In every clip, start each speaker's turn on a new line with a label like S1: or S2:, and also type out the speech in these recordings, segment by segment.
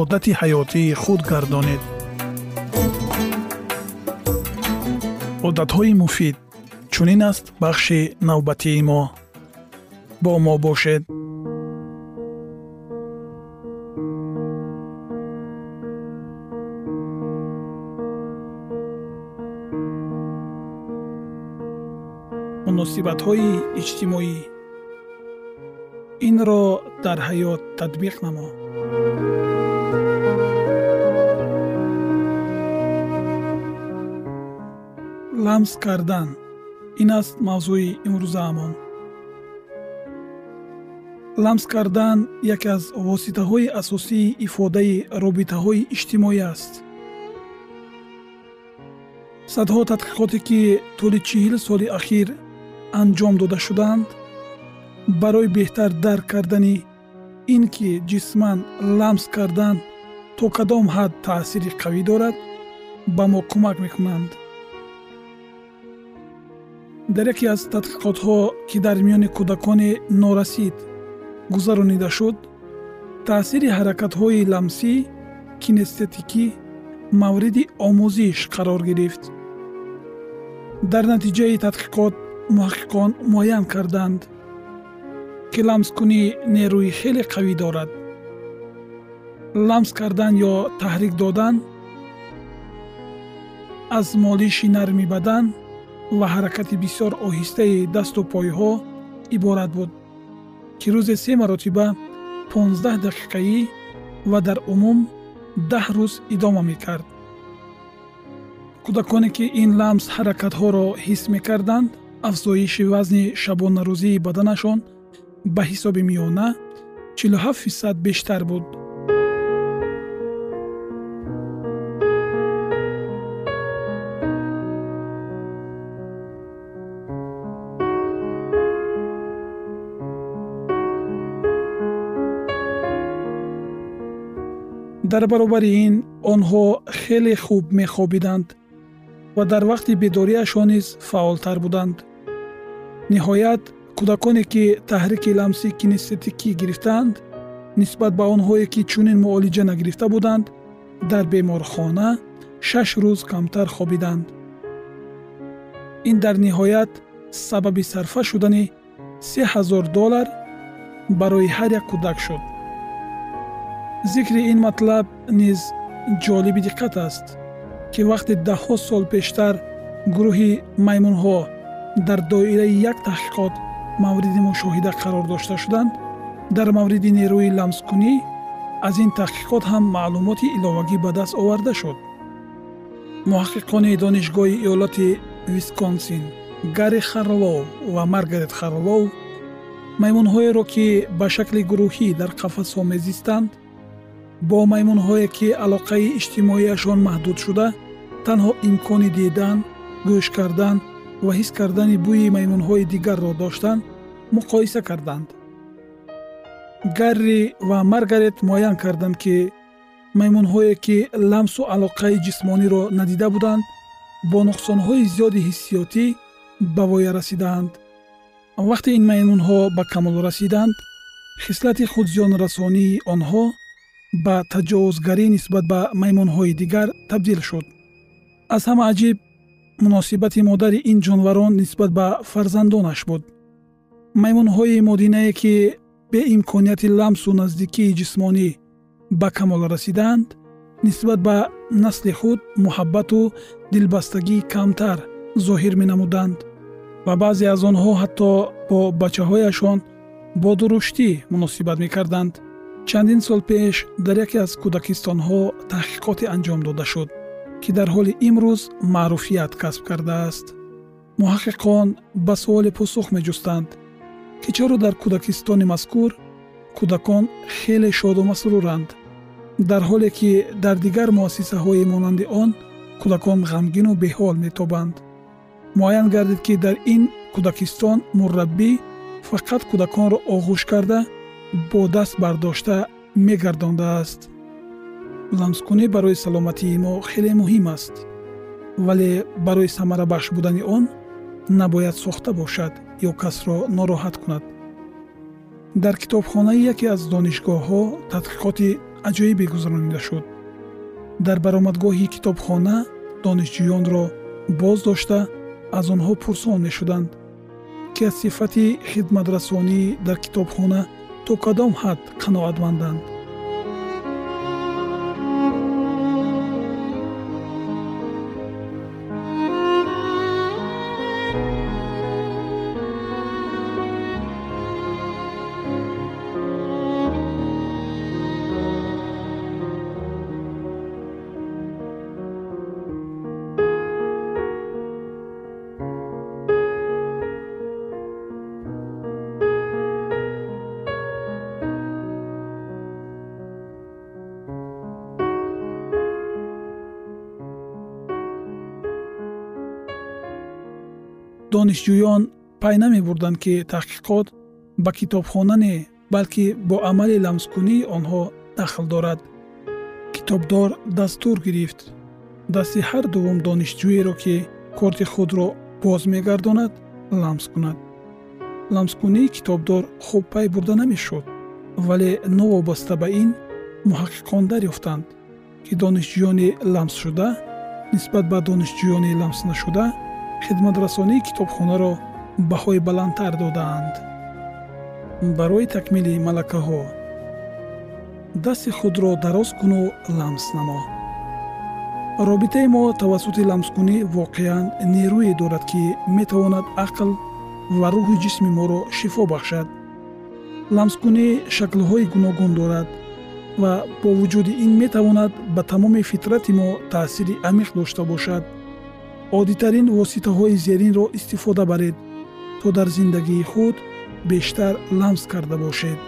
S1: одати ҳаётии худ гардонед. Одатҳои муфид чунин аст бахши навбатии мо. Бо мо бошед. Муносибатҳои иҷтимоӣ. Инро дар ҳаёт татбиқ намо ламс кардан. Ин аст мавзӯи имрӯзаамон ламс кардан яке аз воситаҳои асосии ифодаи робитаҳои иҷтимоӣ аст. Садҳо тадқиқоте ки тӯли чил соли ахир анҷом дода шуданд барои беҳтар дарк кардани ин ки ҷисман ламс кардан то кадом ҳад таъсири қавӣ дорад ба мо кӯмак мекунанд дар яке аз тадқиқотҳо ки дар миёни кӯдакони норасид гузаронида шуд таъсири ҳаракатҳои ламсӣ кинестетикӣ мавриди омӯзиш қарор гирифт. Дар натиҷаи тадқиқот муҳаққиқон муайян карданд ки ламскунӣ нерӯи хеле қавӣ дорад. Ламс кардан ё таҳрик додан аз молиши нарми бадан ва ҳаракати бисёр оҳистаи дасту пойҳо иборат буд ки рӯзе се маротиба 15 дақиқаӣ ва дар умум даҳ рӯз идома мекард. Кӯдаконе ки ин ламс ҳаракатҳоро ҳис мекарданд афзоиши вазни шабонарӯзии баданашон ба ҳисоби миёна 47 фисад бештар буд дар баробари ин онҳо хеле хуб мехобиданд ва дар вақти бедориашон низ фаъолтар буданд. Ниҳоят кӯдаконе ки таҳрики ламси кинестетикӣ гирифтаанд нисбат ба онҳое ки чунин муолиҷа нагирифта буданд дар беморхона шаш рӯз камтар хобиданд. Ин дар ниҳоят сабаби сарфа шудани се ҳазор доллар барои ҳар як кӯдак шуд зикри ин матлаб низ ҷолиби диққат аст ки вақте даҳҳо сол пештар гурӯҳи маймунҳо дар доираи як таҳқиқот мавриди мушоҳида қарор дошта шуданд. Дар мавриди нерӯи ламскунӣ аз ин таҳқиқот ҳам маълумоти иловагӣ ба даст оварда шуд. Муҳаққиқони донишгоҳи иёлати висконсин гарри харлоу ва маргарет харлоу маймунҳоеро ки ба шакли гурӯҳӣ дар қафасҳо мезистанд бо маймунҳое ки алоқаи иҷтимоияшон маҳдуд шуда танҳо имкони дидан гӯш кардан ва ҳис кардани бӯи маймунҳои дигарро доштанд муқоиса карданд. Гарри ва маргарет муайян карданд ки маймунҳое ки ламсу алоқаи ҷисмониро надида буданд бо нуқсонҳои зиёди ҳиссиётӣ ба воя расидаанд вақте ин маймунҳо ба камол расиданд хислати худзиёнрасонии онҳо ба таҷовузгарӣ нисбат ба маймунҳои дигар табдил шуд. Аз ҳама аҷиб муносибати модари ин ҷонварон нисбат ба фарзандонаш буд. Маймунҳои модинае ки беимконияти ламсу наздикии ҷисмонӣ ба камол расиданд нисбат ба насли худ муҳаббату дилбастагӣ камтар зоҳир менамуданд ва баъзе аз онҳо ҳатто бо бачаҳояшон бо дуруштӣ муносибат мекарданд чандин сол пеш дар яке аз кӯдакистонҳо таҳқиқоте анҷом дода шуд ки дар ҳоли имрӯз маъруфият касб кардааст. муҳаққиқон ба суоле посух меҷустанд ки чаро дар кӯдакистони мазкур кӯдакон хеле шоду масруранд. дар ҳоле ки дар дигар муассисаҳои монанди он кӯдакон ғамгину беҳол метобанд. муайян гардид ки дар ин кӯдакистон мурраббӣ фақат кӯдаконро оғӯш карда бо даст бардошта мегардондааст. Ламскунӣ барои саломатии мо хеле муҳим аст вале барои самарабахш будани он набояд сохта бошад ё касро нороҳат кунад. Дар китобхонаи яке аз донишгоҳҳо тадқиқоти аҷоибе гузаронида шуд. Дар баромадгоҳи китобхона донишҷӯёнро боз дошта аз онҳо пурсон мешуданд ки аз сифати хидматрасонӣ дар китобхона то кадом ҳад қаноатманданд донишҷӯён пай намебурданд ки таҳқиқот ба китобхона не балки бо амали ламскунии онҳо дахл дорад. Китобдор дастур гирифт. Дасти ҳар дуввум донишҷӯеро ки корти худро боз мегардонад ламс кунад. Ламскунии китобдор хуб пай бурда намешуд вале новобаста ба ин муҳаққиқон дарёфтанд ки донишҷӯёни ламсшуда нисбат ба донишҷӯёни ламснашуда хидматрасонии китобхонаро баҳои баландтар додаанд. Барои такмили малакаҳо дасти худро дароз куну ламс намо. Робитаи мо тавассути ламскунӣ воқеан нерӯе дорад ки метавонад ақл ва рӯҳи ҷисми моро шифо бахшад. Ламскунӣ шаклҳои гуногун дорад ва бо вуҷуди ин метавонад ба тамоми фитрати мо таъсири амиқ дошта бошад оддитарин воситаҳои зеринро истифода баред то дар зиндагии худ бештар ламс карда бошед.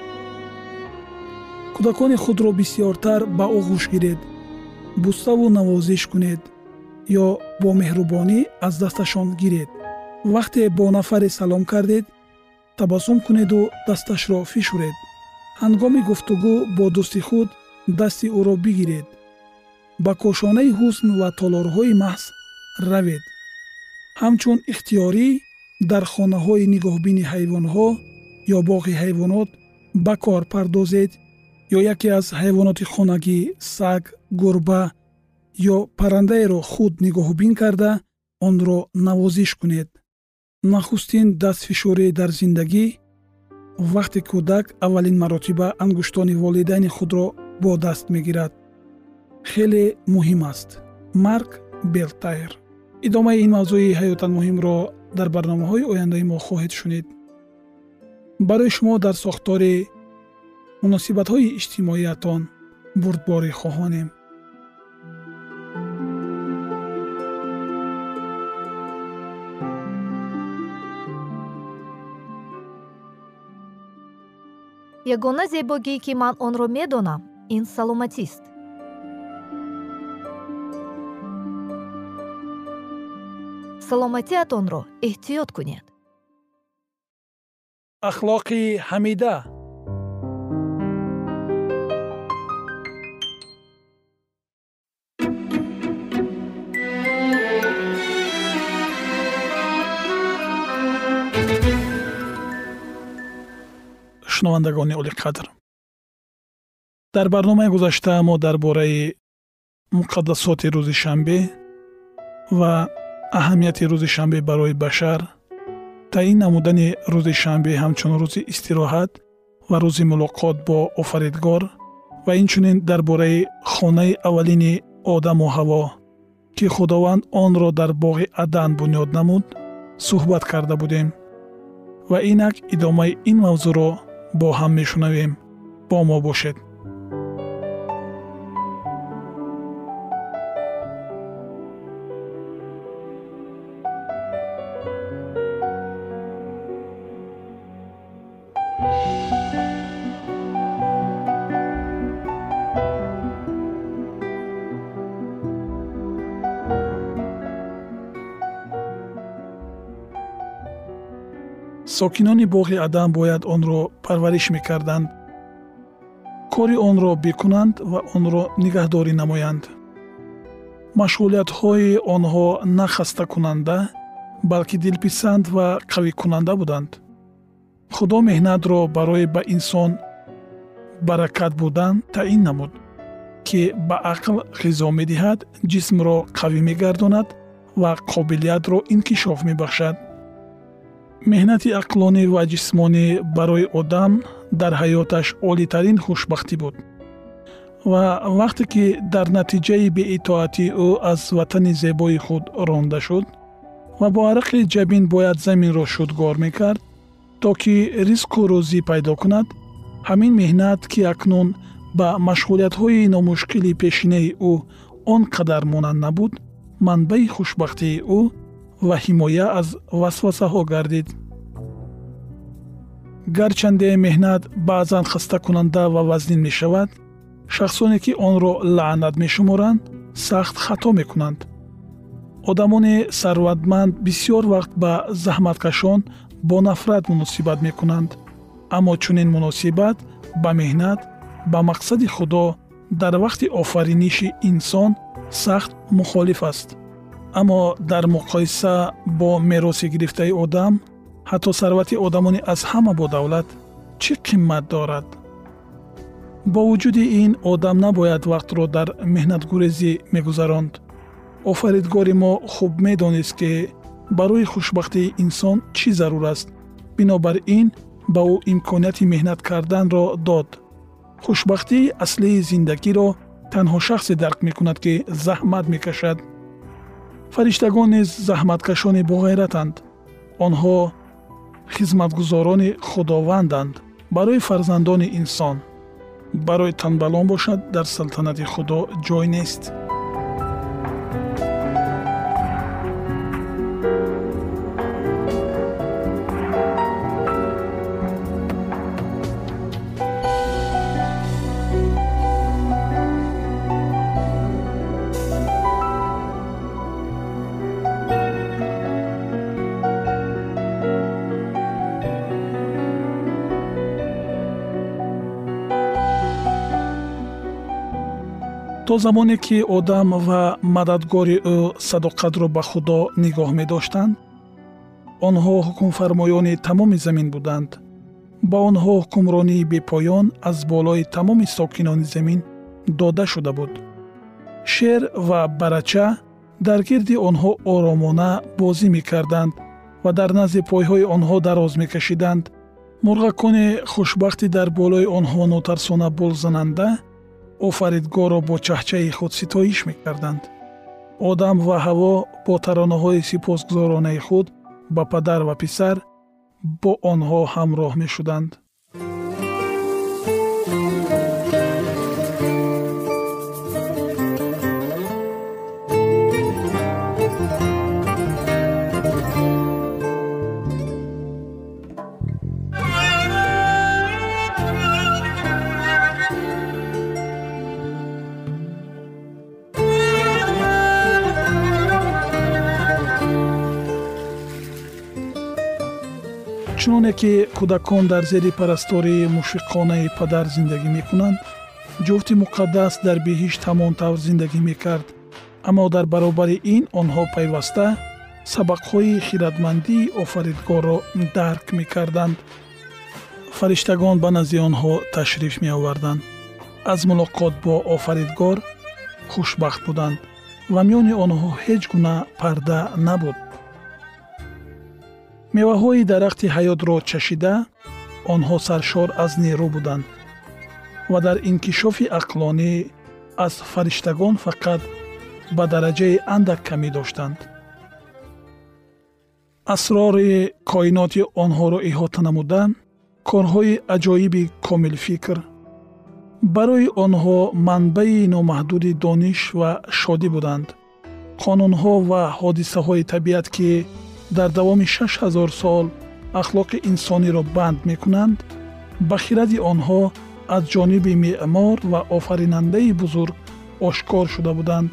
S1: Кӯдакони худро бисьёртар ба оғӯш гиред буставу навозиш кунед ё бо меҳрубонӣ аз дасташон гиред. Вақте бо нафаре салом кардед табассум кунеду дасташро фишуред. Ҳангоми гуфтугӯ бо дӯсти худ дасти ӯро бигиред. Ба кошонаи ҳусн ва толорҳои маҳз равед. Ҳамчун ихтиёрӣ дар хонаҳои нигоҳбини ҳайвонҳо ё боғи ҳайвонот ба кор пардозед ё яке аз ҳайвоноти хонагӣ саг гурба ё паррандаеро худ нигоҳубин карда онро навозиш кунед. Нахустин дастфишорӣ дар зиндагӣ вақте кӯдак аввалин маротиба ангуштони волидайни худро бо даст мегирад. Хеле муҳим аст. Марк белтайр идомаи ин мавзӯи ҳаётан муҳимро дар барномаҳои ояндаи мо хоҳед шунид. Барои шумо дар сохтори муносибатҳои иҷтимоиятон бурдборӣ хоҳонем.
S2: Ягона зебогӣ ки ман онро медонам ин саломатист саломатиатонро эҳтиёт кунед.
S1: Ахлоқи ҳамида. Шунавандагони олиқадр дар барномаи гузашта мо дар бораи муқаддасоти рӯзи шанбе ва аҳамияти рӯзи шанбе барои башар таъин намудани рӯзи шанбе ҳамчун рӯзи истироҳат ва рӯзи мулоқот бо офаридгор ва инчунин дар бораи хонаи аввалини одаму ҳаво ки худованд онро дар боғи адан бунёд намуд суҳбат карда будем ва инак идомаи ин мавзӯъро бо ҳам мешунавем. Бо мо бошед сокинони боғи адам бояд онро парвариш мекарданд. Кори онро бикунанд ва онро нигаҳдорӣ намоянд. Машғулиятҳои онҳо на хастакунанда балки дилписанд ва қавикунанда буданд. Худо меҳнатро барои ба инсон баракат будан таъин намуд ки ба ақл ғизо медиҳад ҷисмро қавӣ мегардонад ва қобилиятро инкишоф мебахшад меҳнати ақлонӣ ва ҷисмонӣ барои одам дар ҳаёташ олитарин хушбахтӣ буд. Ва вақте ки дар натиҷаи беитоатии ӯ аз ватани зебои худ ронда шуд ва бо арақи ҷабин бояд заминро шудгор мекард то ки ризқу рӯзӣ пайдо кунад ҳамин меҳнат ки акнун ба машғулиятҳои номушкили пешинаи ӯ он қадар монанд набуд манбаи хушбахтии ӯ ва ҳимоя аз васвасаҳо гардид. Гарчанде меҳнат баъзан хастакунанда ва вазнин мешавад шахсоне ки онро лаънат мешуморанд сахт хато мекунанд. Одамони сарватманд бисьёр вақт ба заҳматкашон бо нафрат муносибат мекунанд. Аммо чунин муносибат ба меҳнат ба мақсади худо дар вақти офариниши инсон сахт мухолиф аст аммо дар муқоиса бо мероси гирифтаи одам ҳатто сарвати одамони аз ҳама бодавлат чӣ қимат дорад? Бо вуҷуди ин одам набояд вақтро дар меҳнатгурезӣ мегузаронд. Офаридгори мо хуб медонист ки барои хушбахтии инсон чӣ зарур аст? Бинобар ин ба ӯ имконияти меҳнат карданро дод. Хушбахтии аслии зиндагиро танҳо шахсе дарк мекунад ки заҳмат мекашад фариштагон низ заҳматкашони боғайратанд онҳо хизматгузорони худованданд барои фарзандони инсон. Барои танбалон бошад дар салтанати худо ҷой нест то замоне ки одам ва мададгори ӯ садоқатро ба худо нигоҳ медоштанд онҳо ҳукмфармоёни тамоми замин буданд. Ба онҳо ҳукмронии бепоён аз болои тамоми сокинони замин дода шуда буд. Шер ва барача дар гирди онҳо оромона бозӣ мекарданд ва дар назди пойҳои онҳо дароз мекашиданд. Мурғакони хушбахти дар болои онҳо нотарсона болзананда офаридгорро бо чаҳчаи худ ситоиш мекарданд. одам ва ҳаво бо таронаҳои сипосгузоронаи худ ба падар ва писар бо онҳо ҳамроҳ мешуданд ки кӯдакон дар зери парастории мушфиқонаи падар зиндагӣ мекунанд. ҷуфти муқаддас дар биҳишт ҳамон тавр зиндагӣ мекард. Аммо дар баробари ин онҳо пайваста сабақҳои хиратмандии офаридгорро дарк мекарданд. Фариштагон ба назди онҳо ташриф меоварданд. Аз мулоқот бо офаридгор хушбахт буданд ва миёни онҳо ҳеҷ гуна парда набуд меваҳои дарахти ҳаётро чашида онҳо саршор аз нерӯ буданд ва дар инкишофи ақлонӣ аз фариштагон фақат ба дараҷаи андак камӣ доштанд. Асрори коиноти онҳоро иҳота намуда корҳои аҷоиби комилфикр барои онҳо манбаи номаҳдуди дониш ва шодӣ буданд. Қонунҳо ва ҳодисаҳои табиат ки дар давоми 6000 сол ахлоқи инсониро банд мекунанд ба хиради онҳо аз ҷониби меъмор ва офаринандаи бузург ошкор шуда буданд.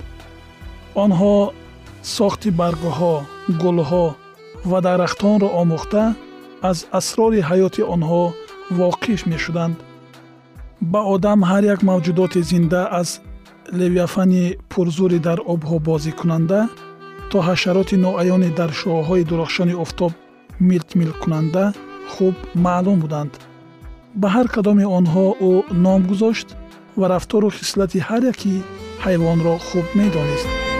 S1: Онҳо сохти баргҳо гулҳо ва дарахтонро омӯхта аз асрори ҳаёти онҳо воқиф мешуданд. Ба одам ҳар як мавҷудоти зинда аз левиафани пурзури дар обҳо бозикунанда то ҳашароти ноаёне дар шуоҳои дурахшони офтоб милтмилкунанда хуб маълум буданд. Ба ҳар кадоми онҳо ӯ ном гузошт ва рафтору хислати ҳар яки ҳайвонро хуб медонист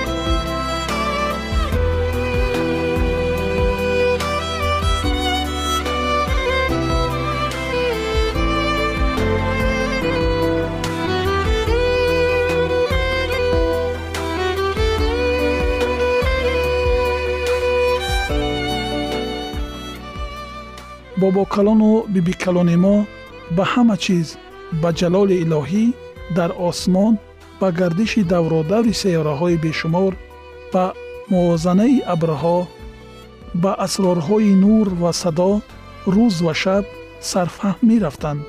S1: бобокалону бибикалони мо ба ҳама чиз ба ҷалоли илоҳӣ дар осмон ба гардиши давродаври сайёраҳои бешумор ба мувозанаи абрҳо ба асрорҳои нур ва садо рӯз ва шаб сарфаҳм мерафтанд.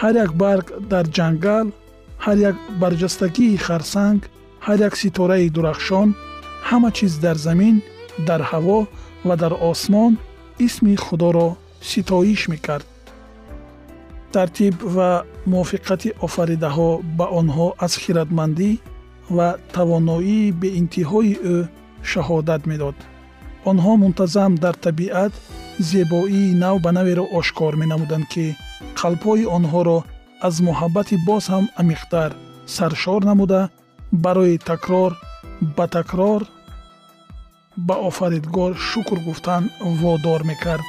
S1: Ҳар як барг дар ҷангал ҳар як барҷастагии харсанг ҳар як ситораи дурахшон ҳама чиз дар замин дар ҳаво ва дар осмон исми худоро ситоиш мекард. Тартиб ва мувофиқати офаридаҳо ба онҳо аз хиратмандӣ ва тавоноии беинтиҳои ӯ шаҳодат медод. Онҳо мунтазам дар табиат зебоии нав ба наверо ошкор менамуданд ки қалбҳои онҳоро аз муҳаббати боз ҳам амиқтар саршор намуда барои такрор ба такрор ба офаридгор шукр гуфтан водор мекард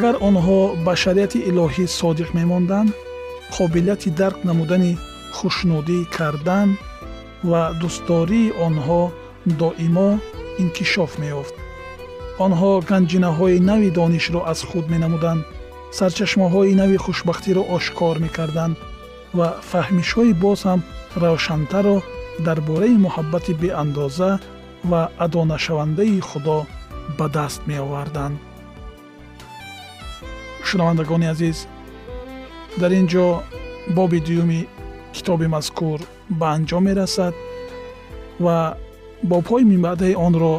S1: агар онҳо ба шариати илоҳӣ содиқ мемонданд қобилияти дарк намудани хушнудӣ кардан ва дӯстдории онҳо доимо инкишоф меёфт. Онҳо ганҷинаҳои нави донишро аз худ менамуданд сарчашмаҳои нави хушбахтиро ошкор мекарданд ва фаҳмишҳои боз ҳам равшантарро дар бораи муҳаббати беандоза ва адонашавандаи худо ба даст меоварданд шунавандагони азиз. Дар ин ҷо боби дуюми китоби мазкур ба анҷом мерасад ва бобҳои минбаъдаи онро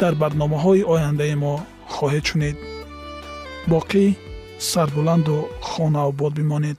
S1: дар барномаҳои ояндаи мо хоҳед шунид. Боқӣ сарбуланду хонаобод бимонед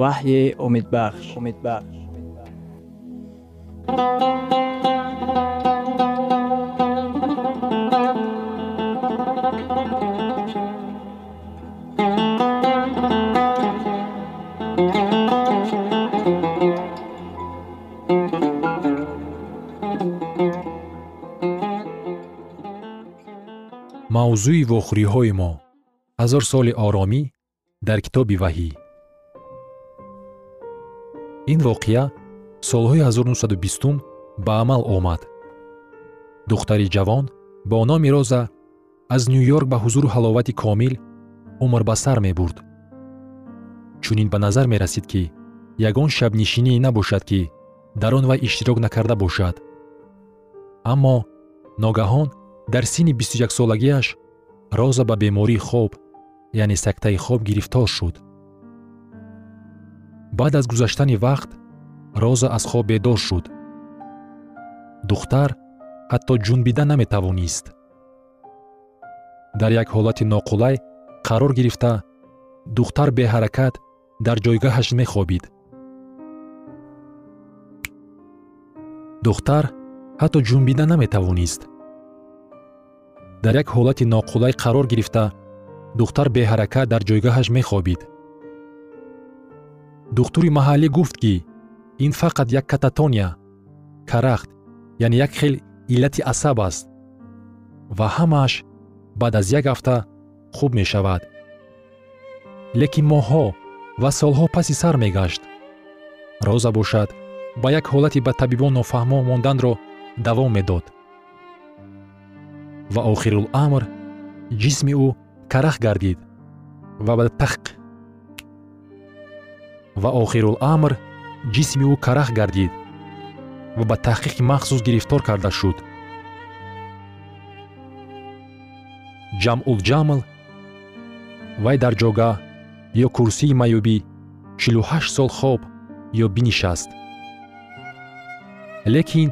S3: ваҳйи умедбахш умедбахш
S4: мавзӯи вохӯриҳои мо. Ҳазор соли оромӣ дар китоби ваҳӣ ин воқеа солҳои 1920 ба амал омад. Духтари ҷавон бо номи роза аз ню йорк ба ҳузуру ҳаловати комил умр ба сар мебурд. Чунин ба назар мерасид ки ягон шабнишинӣ набошад ки дар он вай иштирок накарда бошад. Аммо ногаҳон дар синни 21солагиаш роза ба бемории хоб яъне сактаи хоб гирифтор шуд баъд аз гузаштани вақт роза аз хоб бедор шуд. Духтар ҳатто ҷунбида наметавонист. Дар як ҳолати ноқулай қарор гирифта духтар беҳаракат дар ҷойгоҳаш мехобид. Духтар ҳатто ҷунбида наметавонист. Дар як ҳолати ноқулай қарор гирифта духтар беҳаракат дар ҷойгоҳаш мехобид духтури маҳаллӣ гуфт ки ин фақат як кататония карахт яъне як хел иллати асаб аст ва ҳамааш баъд аз як ҳафта хуб мешавад. Лекин моҳҳо ва солҳо паси сар мегашт. Роза бошад ба як ҳолати ба табибон нофаҳмо монданро давом медод. Ва охируламр ҷисми ӯ карах гардид ва ба тақ ва охируламр ҷисми ӯ карах гардид ва ба таҳқиқи махсус гирифтор карда шуд. Ҷамъулҷамл вай дар ҷогаҳ ё курсии маёбӣ чилу ҳашт сол хоб ё бинишаст. Лекин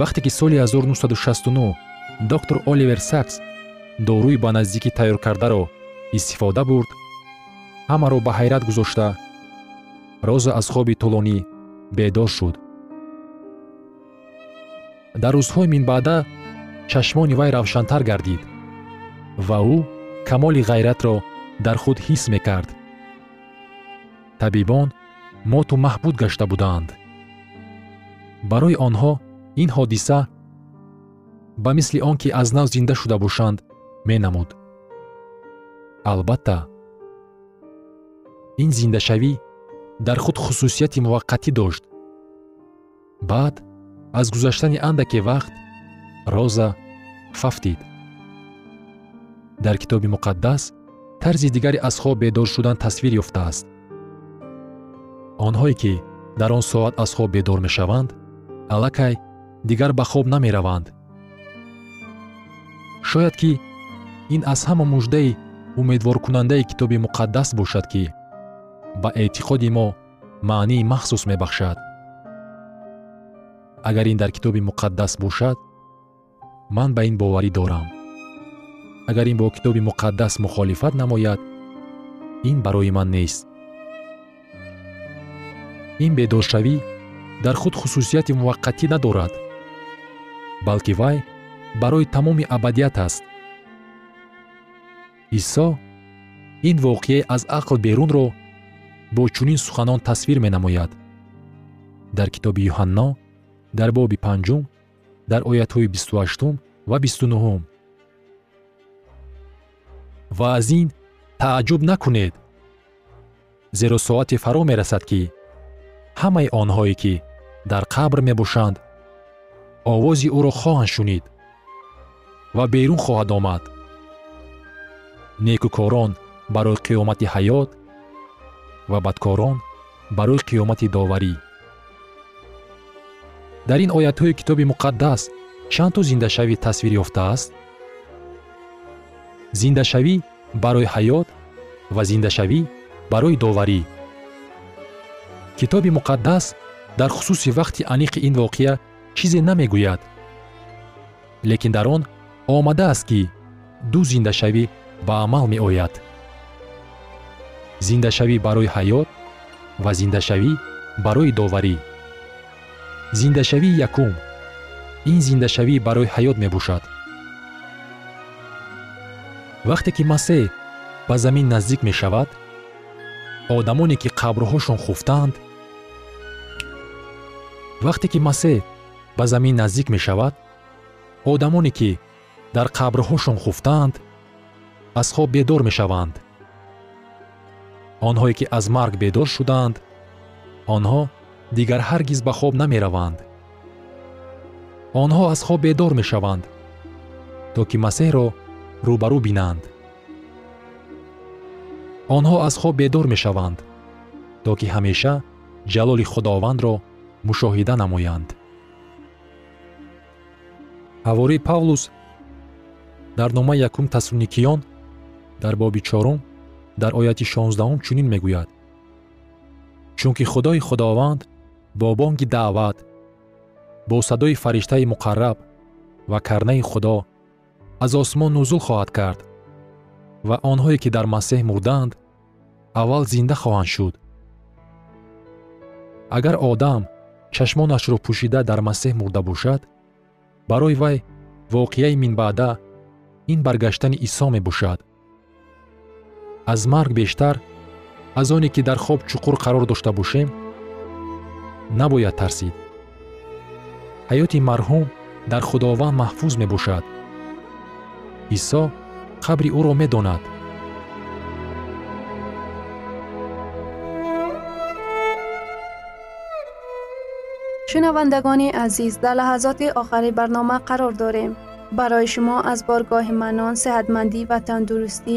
S4: вақте ки соли 1969 доктор оливер сакс дорӯи ба наздикӣ тайёркардаро истифода бурд ҳамаро ба ҳайрат гузошта роза аз хоби тӯлонӣ бедор шуд. Дар рӯзҳои минбаъда чашмони вай равшантар гардид ва ӯ камоли ғайратро дар худ ҳис мекард. Табибон моту маҳбуд гашта буданд. Барои онҳо ин ҳодиса ба мисли он ки аз нав зинда шуда бошанд менамуд. Албатта ин зиндашавӣ дар худ хусусияти муваққатӣ дошт. Баъд аз гузаштани андаке вақт роза фафтид. Дар китоби муқаддас тарзи дигаре аз хоб бедор шудан тасвир ёфтааст. Онҳое ки дар он соат аз хоб бедор мешаванд аллакай дигар ба хоб намераванд. Шояд ки ин аз ҳама муждаи умедворкунандаи китоби муқаддас бошад ки ба эътиқоди мо маънии махсус мебахшад. Агар ин дар китоби муқаддас бошад ман ба ин боварӣ дорам. Агар ин бо китоби муқаддас мухолифат намояд ин барои ман нест. Ин бедоршавӣ дар худ хусусияти муваққатӣ надорад балки вай барои тамоми абадият аст. Исо ин воқеаи аз ақл берунро бо чунин суханон тасвир менамояд. Дар китоби юҳанно дар боби панҷум дар оятҳои бисту ҳаштум ва бисту нуҳум ва аз ин тааҷҷуб накунед зеро соате фаро мерасад ки ҳамаи онҳое ки дар қабр мебошанд овози ӯро хоҳанд шунид ва берун хоҳад омад. Некӯкорон барои қиёмати ҳаёт ва бадкорон барои қиёмати доварӣ дар ин оятҳои китоби муқаддас чандту зиндашавӣ тасвир ёфтааст зиндашавӣ барои ҳаёт ва зиндашавӣ барои доварӣ китоби муқаддас дар хусуси вақти аниқи ин воқеа чизе намегӯяд. Лекин дар он омадааст ки ду зиндашавӣ ба амал меояд зиндашавӣ барои ҳаёт ва зиндашавӣ барои доварӣ. Зиндашавии якум. Ин зиндашавӣ барои ҳаёт мебошад. Вақте ки масеҳ ба замин наздик мешавад одамоне ки қабрҳошон хуфтаанд вақте ки масеҳ ба замин наздик мешавад одамоне ки дар қабрҳошон хуфтаанд аз хоб бедор мешаванд онҳое ки аз марг бедор шудаанд онҳо дигар ҳаргиз ба хоб намераванд. онҳо аз хоб бедор мешаванд то ки масеҳро рӯбарӯ бинанд. онҳо аз хоб бедор мешаванд то ки ҳамеша ҷалоли худовандро мушоҳида намоянд. ҳаворӣ павлус дар номаи якум тасроникиён дар боби чорум дар ояти шонздаҳум чунин мегӯяд. Чунки худои худованд бо бонги даъват бо садои фариштаи муқарраб ва карнаи худо аз осмон нузул хоҳад кард ва онҳое ки дар масеҳ мурдаанд аввал зинда хоҳанд шуд. Агар одам чашмонашро пӯшида дар масеҳ мурда бошад барои вай воқеаи минбаъда ин баргаштани исо мебошад аз марг бештар аз оне ки дар хоб чуқур қарор дошта бошем набояд тарсид ҳаёти марҳум дар худованд маҳфуз мебошад исо қабри ӯро медонад
S5: шунавандагони азиз дар лаҳазоти охари барнома қарор дорем барои шумо аз боргоҳи манон сеҳатмандӣ ва тандурустӣ